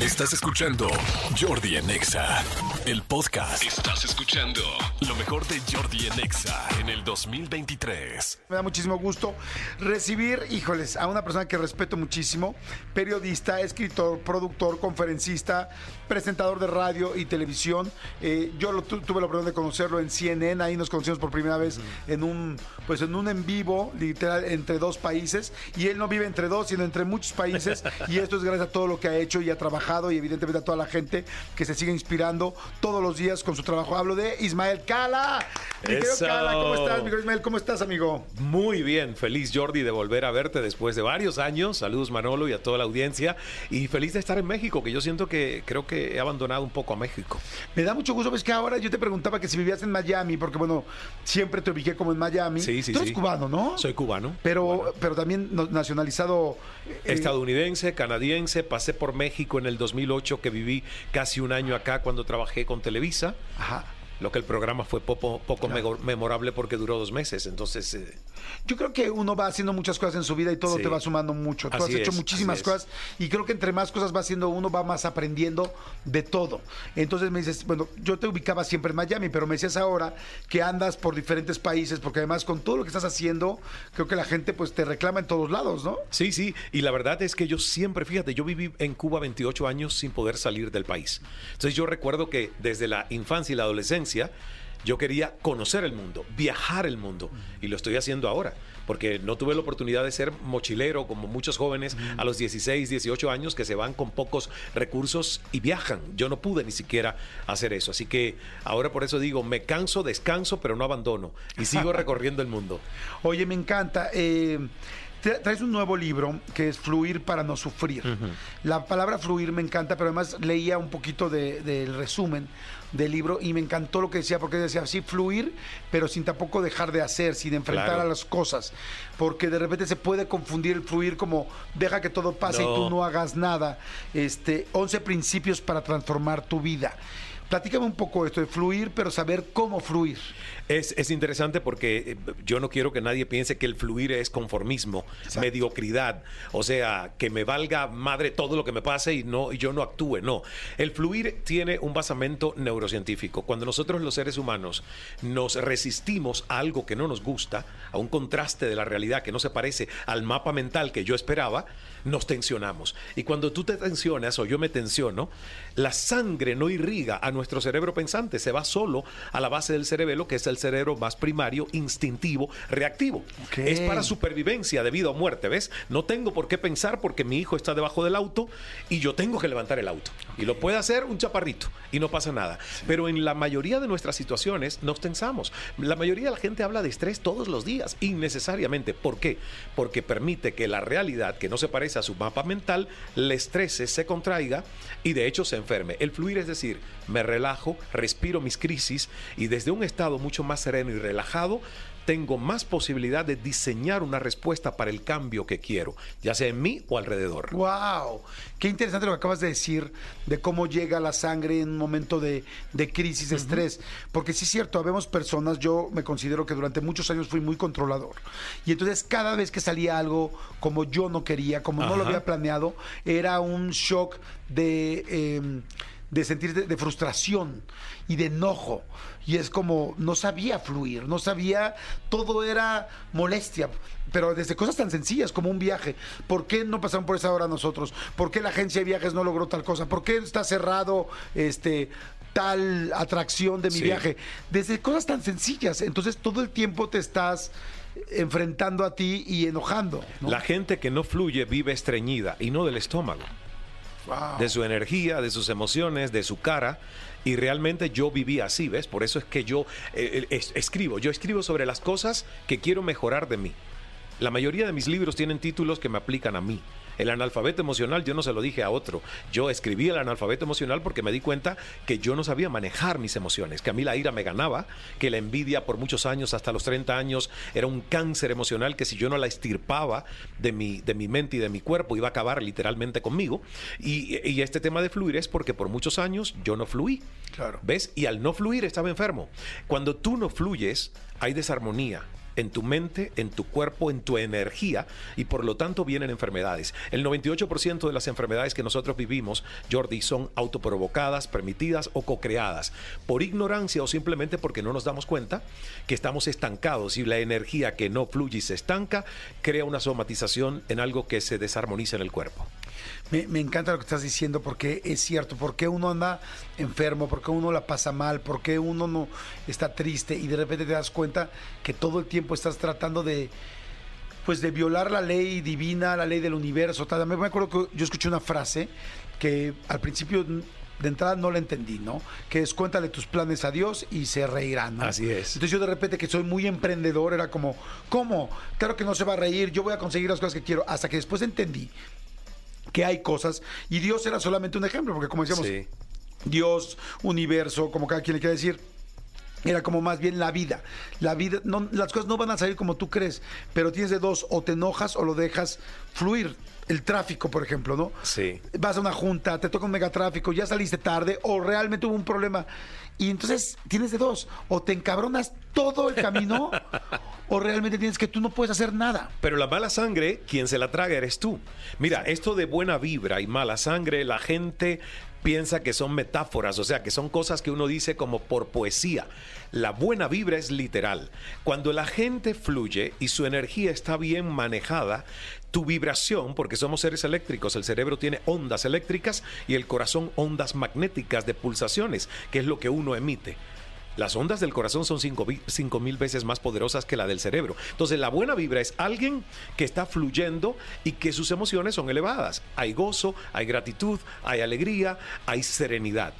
Estás escuchando Jordi en Exa, el podcast. Estás escuchando lo mejor de Jordi en Exa en el 2023. Me da muchísimo gusto recibir, híjoles, a una persona que respeto muchísimo, periodista, escritor, productor, conferencista, presentador de radio y televisión. Eh, yo lo, tu- tuve la oportunidad de conocerlo en CNN, ahí nos conocimos por primera vez en un, pues en un en vivo, literal, entre dos países. Y él no vive entre dos, sino entre muchos países. y esto es gracias a todo lo que ha hecho y ha trabajado y evidentemente a toda la gente que se sigue inspirando todos los días con su trabajo. Hablo de Ismael Cala. Mi querido. Cala, ¿cómo estás? Mi Ismael, ¿cómo estás, amigo? Muy bien, feliz Jordi de volver a verte después de varios años. Saludos Manolo y a toda la audiencia. Y feliz de estar en México, que yo siento que creo que he abandonado un poco a México. Me da mucho gusto, ves que ahora yo te preguntaba que si vivías en Miami, porque bueno, siempre te ubiqué como en Miami. Sí, sí, Tú eres sí. cubano, ¿no? Soy cubano. Pero, cubano. pero también nacionalizado. eh, Estadounidense, canadiense, pasé por México en el 2008 que viví casi un año acá cuando trabajé con Televisa. Ajá. Lo que el programa fue poco, poco Claro. memorable porque duró dos meses. Entonces, eh, Yo creo que uno va haciendo muchas cosas en su vida y todo Sí. te va sumando mucho. Tú Así has hecho es, muchísimas cosas y creo que entre más cosas va haciendo uno, va más aprendiendo de todo. Entonces me dices, bueno, yo te ubicaba siempre en Miami, pero me decías ahora que andas por diferentes países, porque además con todo lo que estás haciendo, creo que la gente pues te reclama en todos lados, ¿no? Sí, sí, y la verdad es que yo siempre, fíjate, yo viví en Cuba 28 años sin poder salir del país. Entonces yo recuerdo que desde la infancia y la adolescencia yo quería conocer el mundo, viajar el mundo, y lo estoy haciendo ahora, porque no tuve la oportunidad de ser mochilero como muchos jóvenes a los 16, 18 años que se van con pocos recursos y viajan. Yo no pude ni siquiera hacer eso, así que ahora por eso digo, me canso, descanso, pero no abandono, y sigo recorriendo el mundo. Oye, me encanta. eh, traes un nuevo libro que es Fluir para no sufrir. La palabra fluir me encanta, pero además leía un poquito de- del resumen del libro y me encantó lo que decía, porque decía así, fluir, pero sin tampoco dejar de hacer, sin enfrentar Claro. a las cosas. Porque de repente se puede confundir el fluir como deja que todo pase y tú no hagas nada. Este, 11 principios para transformar tu vida. Platícame un poco esto de fluir, pero saber cómo fluir. Es, es interesante porque eh, yo no quiero que nadie piense que el fluir es conformismo, mediocridad, o sea, que me valga madre todo lo que me pase y no y yo no actúe, no. El fluir tiene un basamento neurocientífico. Cuando nosotros los seres humanos nos resistimos a algo que no nos gusta, a un contraste de la realidad que no se parece al mapa mental que yo esperaba, nos tensionamos. Y cuando tú te tensionas o yo me tensiono, la sangre no irriga a nuestro cerebro pensante, se va solo a la base del cerebelo, que es el cerebro más primario, instintivo, reactivo. Es para supervivencia de vida o muerte, ¿ves? No tengo por qué pensar porque mi hijo está debajo del auto y yo tengo que levantar el auto. Y lo puede hacer un chaparrito y no pasa nada. Pero en la mayoría de nuestras situaciones nos tensamos. La mayoría de la gente habla de estrés todos los días, innecesariamente. ¿Por qué? Porque permite que la realidad, que no se parece a su mapa mental, le estrese, se contraiga y de hecho se enferme. El fluir es decir, me relajo, respiro mis crisis y desde un estado mucho más sereno y relajado, tengo más posibilidad de diseñar una respuesta para el cambio que quiero, ya sea en mí o alrededor. Wow, qué interesante lo que acabas de decir de cómo llega la sangre en un momento de, de crisis, de estrés. Porque sí es cierto, habemos personas, yo me considero que durante muchos años fui muy controlador. Y entonces cada vez que salía algo como yo no quería, como no lo había planeado, era un shock de... eh, de sentir de, de frustración y de enojo. Y es como, no sabía fluir, no sabía, todo era molestia. Pero desde cosas tan sencillas como un viaje. ¿Por qué no pasaron por esa hora nosotros? ¿Por qué la agencia de viajes no logró tal cosa? ¿Por qué está cerrado este tal atracción de mi Sí. viaje? Desde cosas tan sencillas. Entonces todo el tiempo te estás enfrentando a ti y enojando. ¿no? La gente que no fluye vive estreñida y no del estómago. De su energía, de sus emociones, de su cara. Y realmente yo viví así, ¿ves? Por eso es que yo eh, es- escribo. Yo escribo sobre las cosas que quiero mejorar de mí. La mayoría de mis libros tienen títulos que me aplican a mí. El analfabeto emocional yo no se lo dije a otro. Yo escribí el analfabeto emocional porque me di cuenta que yo no sabía manejar mis emociones, que a mí la ira me ganaba, que la envidia por muchos años, hasta los 30 años, era un cáncer emocional que si yo no la estirpaba de mi, de mi mente y de mi cuerpo iba a acabar literalmente conmigo. Y, y este tema de fluir es porque por muchos años yo no fluí. Claro. ¿Ves? Y al no fluir estaba enfermo. Cuando tú no fluyes, hay desarmonía en tu mente, en tu cuerpo, en tu energía y por lo tanto vienen enfermedades. El 98% de las enfermedades que nosotros vivimos, Jordi, son autoprovocadas, permitidas o co-creadas por ignorancia o simplemente porque no nos damos cuenta que estamos estancados y la energía que no fluye y se estanca crea una somatización en algo que se desarmoniza en el cuerpo. Me, me, encanta lo que estás diciendo porque es cierto, porque uno anda enfermo, porque uno la pasa mal, porque uno no está triste y de repente te das cuenta que todo el tiempo estás tratando de pues de violar la ley divina, la ley del universo. Tal. Me acuerdo que yo escuché una frase que al principio de entrada no la entendí, ¿no? Que es cuéntale tus planes a Dios y se reirán, ¿no? Así es. Entonces yo de repente que soy muy emprendedor era como, ¿cómo? Claro que no se va a reír, yo voy a conseguir las cosas que quiero. Hasta que después entendí que hay cosas y Dios era solamente un ejemplo, porque como decíamos, sí. Dios, universo, como cada quien le quiere decir, era como más bien la vida. La vida, no, las cosas no van a salir como tú crees, pero tienes de dos, o te enojas o lo dejas fluir. El tráfico, por ejemplo, ¿no? Sí. Vas a una junta, te toca un megatráfico, ya saliste tarde, o realmente hubo un problema. Y entonces tienes de dos, o te encabronas todo el camino, o realmente tienes que tú no puedes hacer nada. Pero la mala sangre, quien se la traga eres tú. Mira, esto de buena vibra y mala sangre, la gente piensa que son metáforas, o sea, que son cosas que uno dice como por poesía. La buena vibra es literal. Cuando la gente fluye y su energía está bien manejada, tu vibración, porque somos seres eléctricos, el cerebro tiene ondas eléctricas y el corazón ondas magnéticas de pulsaciones, que es lo que uno emite. Las ondas del corazón son 5 mil veces más poderosas que la del cerebro. Entonces, la buena vibra es alguien que está fluyendo y que sus emociones son elevadas. Hay gozo, hay gratitud, hay alegría, hay serenidad.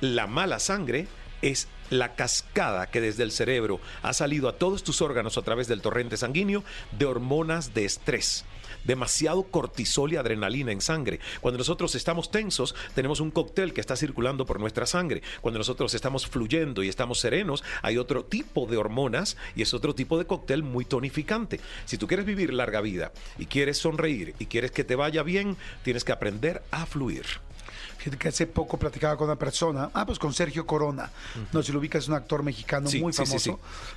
La mala sangre es la cascada que desde el cerebro ha salido a todos tus órganos a través del torrente sanguíneo de hormonas de estrés demasiado cortisol y adrenalina en sangre. Cuando nosotros estamos tensos, tenemos un cóctel que está circulando por nuestra sangre. Cuando nosotros estamos fluyendo y estamos serenos, hay otro tipo de hormonas y es otro tipo de cóctel muy tonificante. Si tú quieres vivir larga vida y quieres sonreír y quieres que te vaya bien, tienes que aprender a fluir. Que hace poco platicaba con una persona, ah, pues con Sergio Corona. Uh -huh. No si lo ubicas, es un actor mexicano sí, muy famoso sí,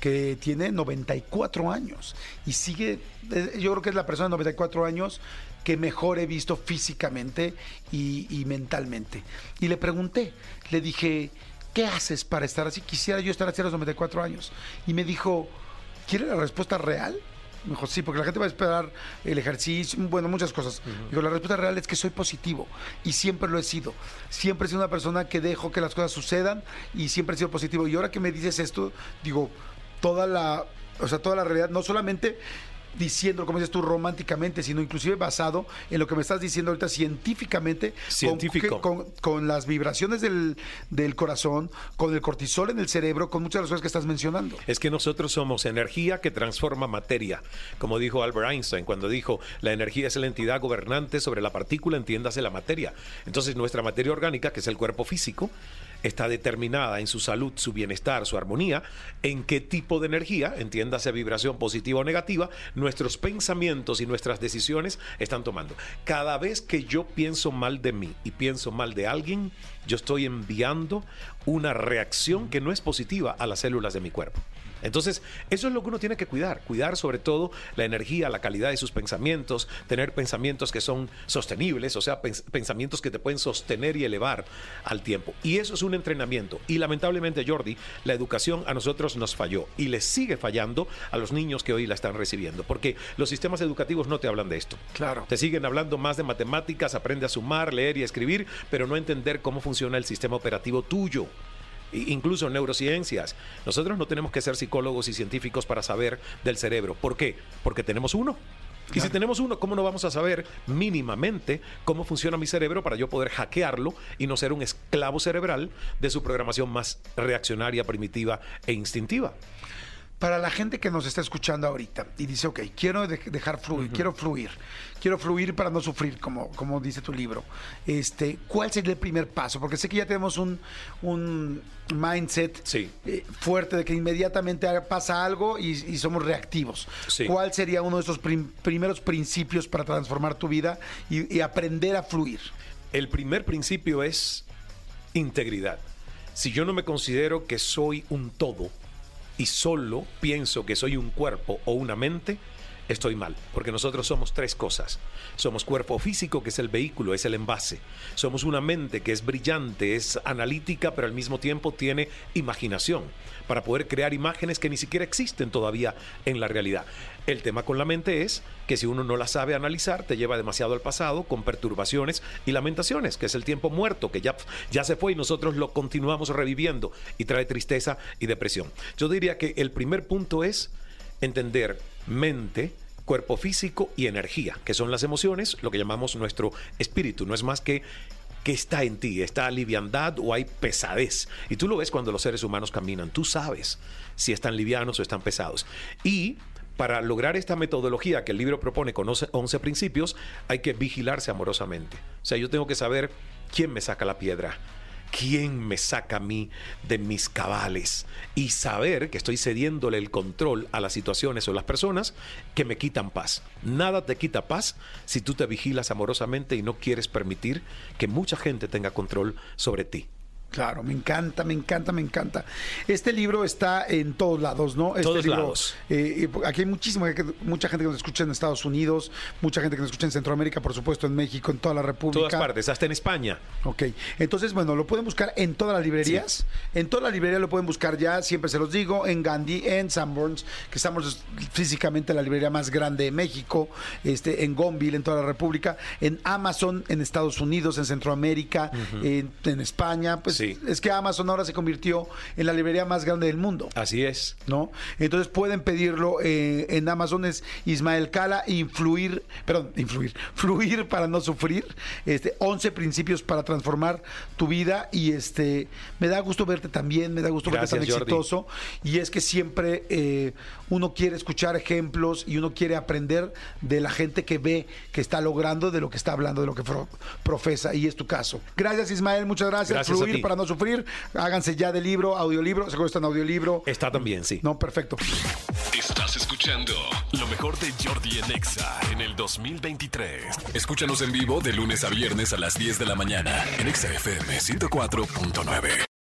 que tiene 94 años y sigue, eh, yo creo que es la persona de 94 años que mejor he visto físicamente y, y mentalmente. Y le pregunté, le dije, ¿qué haces para estar así? Quisiera yo estar así a los 94 años. Y me dijo, ¿quiere la respuesta real? Me dijo, sí, porque la gente va a esperar el ejercicio, bueno, muchas cosas. Uh -huh. Digo, la respuesta real es que soy positivo y siempre lo he sido. Siempre he sido una persona que dejo que las cosas sucedan y siempre he sido positivo. Y ahora que me dices esto, digo, toda la, o sea, toda la realidad, no solamente diciendo, como dices tú, románticamente, sino inclusive basado en lo que me estás diciendo ahorita científicamente, Científico. Con, con, con las vibraciones del, del, corazón, con el cortisol en el cerebro, con muchas de las cosas que estás mencionando. Es que nosotros somos energía que transforma materia, como dijo Albert Einstein cuando dijo, la energía es la entidad gobernante sobre la partícula, entiéndase la materia. Entonces nuestra materia orgánica, que es el cuerpo físico, está determinada en su salud, su bienestar, su armonía, en qué tipo de energía, entiéndase vibración positiva o negativa, nuestros pensamientos y nuestras decisiones están tomando. Cada vez que yo pienso mal de mí y pienso mal de alguien, yo estoy enviando una reacción que no es positiva a las células de mi cuerpo. Entonces, eso es lo que uno tiene que cuidar, cuidar sobre todo la energía, la calidad de sus pensamientos, tener pensamientos que son sostenibles, o sea, pens pensamientos que te pueden sostener y elevar al tiempo. Y eso es un entrenamiento. Y lamentablemente, Jordi, la educación a nosotros nos falló y les sigue fallando a los niños que hoy la están recibiendo, porque los sistemas educativos no te hablan de esto. Claro. Te siguen hablando más de matemáticas, aprende a sumar, leer y escribir, pero no entender cómo funciona el sistema operativo tuyo incluso neurociencias. Nosotros no tenemos que ser psicólogos y científicos para saber del cerebro. ¿Por qué? Porque tenemos uno. Y si tenemos uno, ¿cómo no vamos a saber mínimamente cómo funciona mi cerebro para yo poder hackearlo y no ser un esclavo cerebral de su programación más reaccionaria, primitiva e instintiva? Para la gente que nos está escuchando ahorita y dice, ok, quiero de dejar fluir, uh -huh. quiero fluir, quiero fluir para no sufrir, como, como dice tu libro, este, ¿cuál sería el primer paso? Porque sé que ya tenemos un, un mindset sí. eh, fuerte de que inmediatamente pasa algo y, y somos reactivos. Sí. ¿Cuál sería uno de esos prim primeros principios para transformar tu vida y, y aprender a fluir? El primer principio es integridad. Si yo no me considero que soy un todo, y solo pienso que soy un cuerpo o una mente, estoy mal, porque nosotros somos tres cosas. Somos cuerpo físico, que es el vehículo, es el envase. Somos una mente que es brillante, es analítica, pero al mismo tiempo tiene imaginación para poder crear imágenes que ni siquiera existen todavía en la realidad. El tema con la mente es que si uno no la sabe analizar, te lleva demasiado al pasado con perturbaciones y lamentaciones, que es el tiempo muerto, que ya, ya se fue y nosotros lo continuamos reviviendo y trae tristeza y depresión. Yo diría que el primer punto es entender mente, cuerpo físico y energía, que son las emociones, lo que llamamos nuestro espíritu. No es más que que está en ti, está liviandad o hay pesadez. Y tú lo ves cuando los seres humanos caminan, tú sabes si están livianos o están pesados. Y para lograr esta metodología que el libro propone con 11 principios, hay que vigilarse amorosamente. O sea, yo tengo que saber quién me saca la piedra, ¿quién me saca a mí de mis cabales? Y saber que estoy cediéndole el control a las situaciones o las personas que me quitan paz. Nada te quita paz si tú te vigilas amorosamente y no quieres permitir que mucha gente tenga control sobre ti. Claro, me encanta, me encanta, me encanta. Este libro está en todos lados, ¿no? Este todos libro, lados. Eh, aquí hay muchísima, mucha gente que nos escucha en Estados Unidos, mucha gente que nos escucha en Centroamérica, por supuesto, en México, en toda la República. Todas partes, hasta en España. Ok, entonces, bueno, lo pueden buscar en todas las librerías. En todas las librerías lo pueden buscar ya, siempre se los digo, en Gandhi, en Sanborns, que estamos físicamente la librería más grande de México, este, en Gonville, en toda la República, en Amazon, en Estados Unidos, en Centroamérica, en, en, España, pues es que Amazon ahora se convirtió en la librería más grande del mundo. Así es. ¿No? Entonces pueden pedirlo eh, en Amazon, es Ismael Cala, influir, perdón, influir, fluir para no sufrir, este, 11 principios para transformar tu vida y este, me da gusto verte también, me da gusto verte tan exitoso y es que siempre eh, uno quiere escuchar ejemplos y uno quiere aprender de la gente que ve, que está logrando, de lo que está hablando, de lo que profesa y es tu caso. Gracias Ismael, muchas gracias. gracias fluir para no sufrir Háganse ya de libro, audiolibro. Está en audiolibro. Está también, sí. No, perfecto. Estás escuchando lo mejor de Jordi en Exa en el 2023. Escúchanos en vivo de lunes a viernes a las 10 de la mañana en Exa FM 104.9.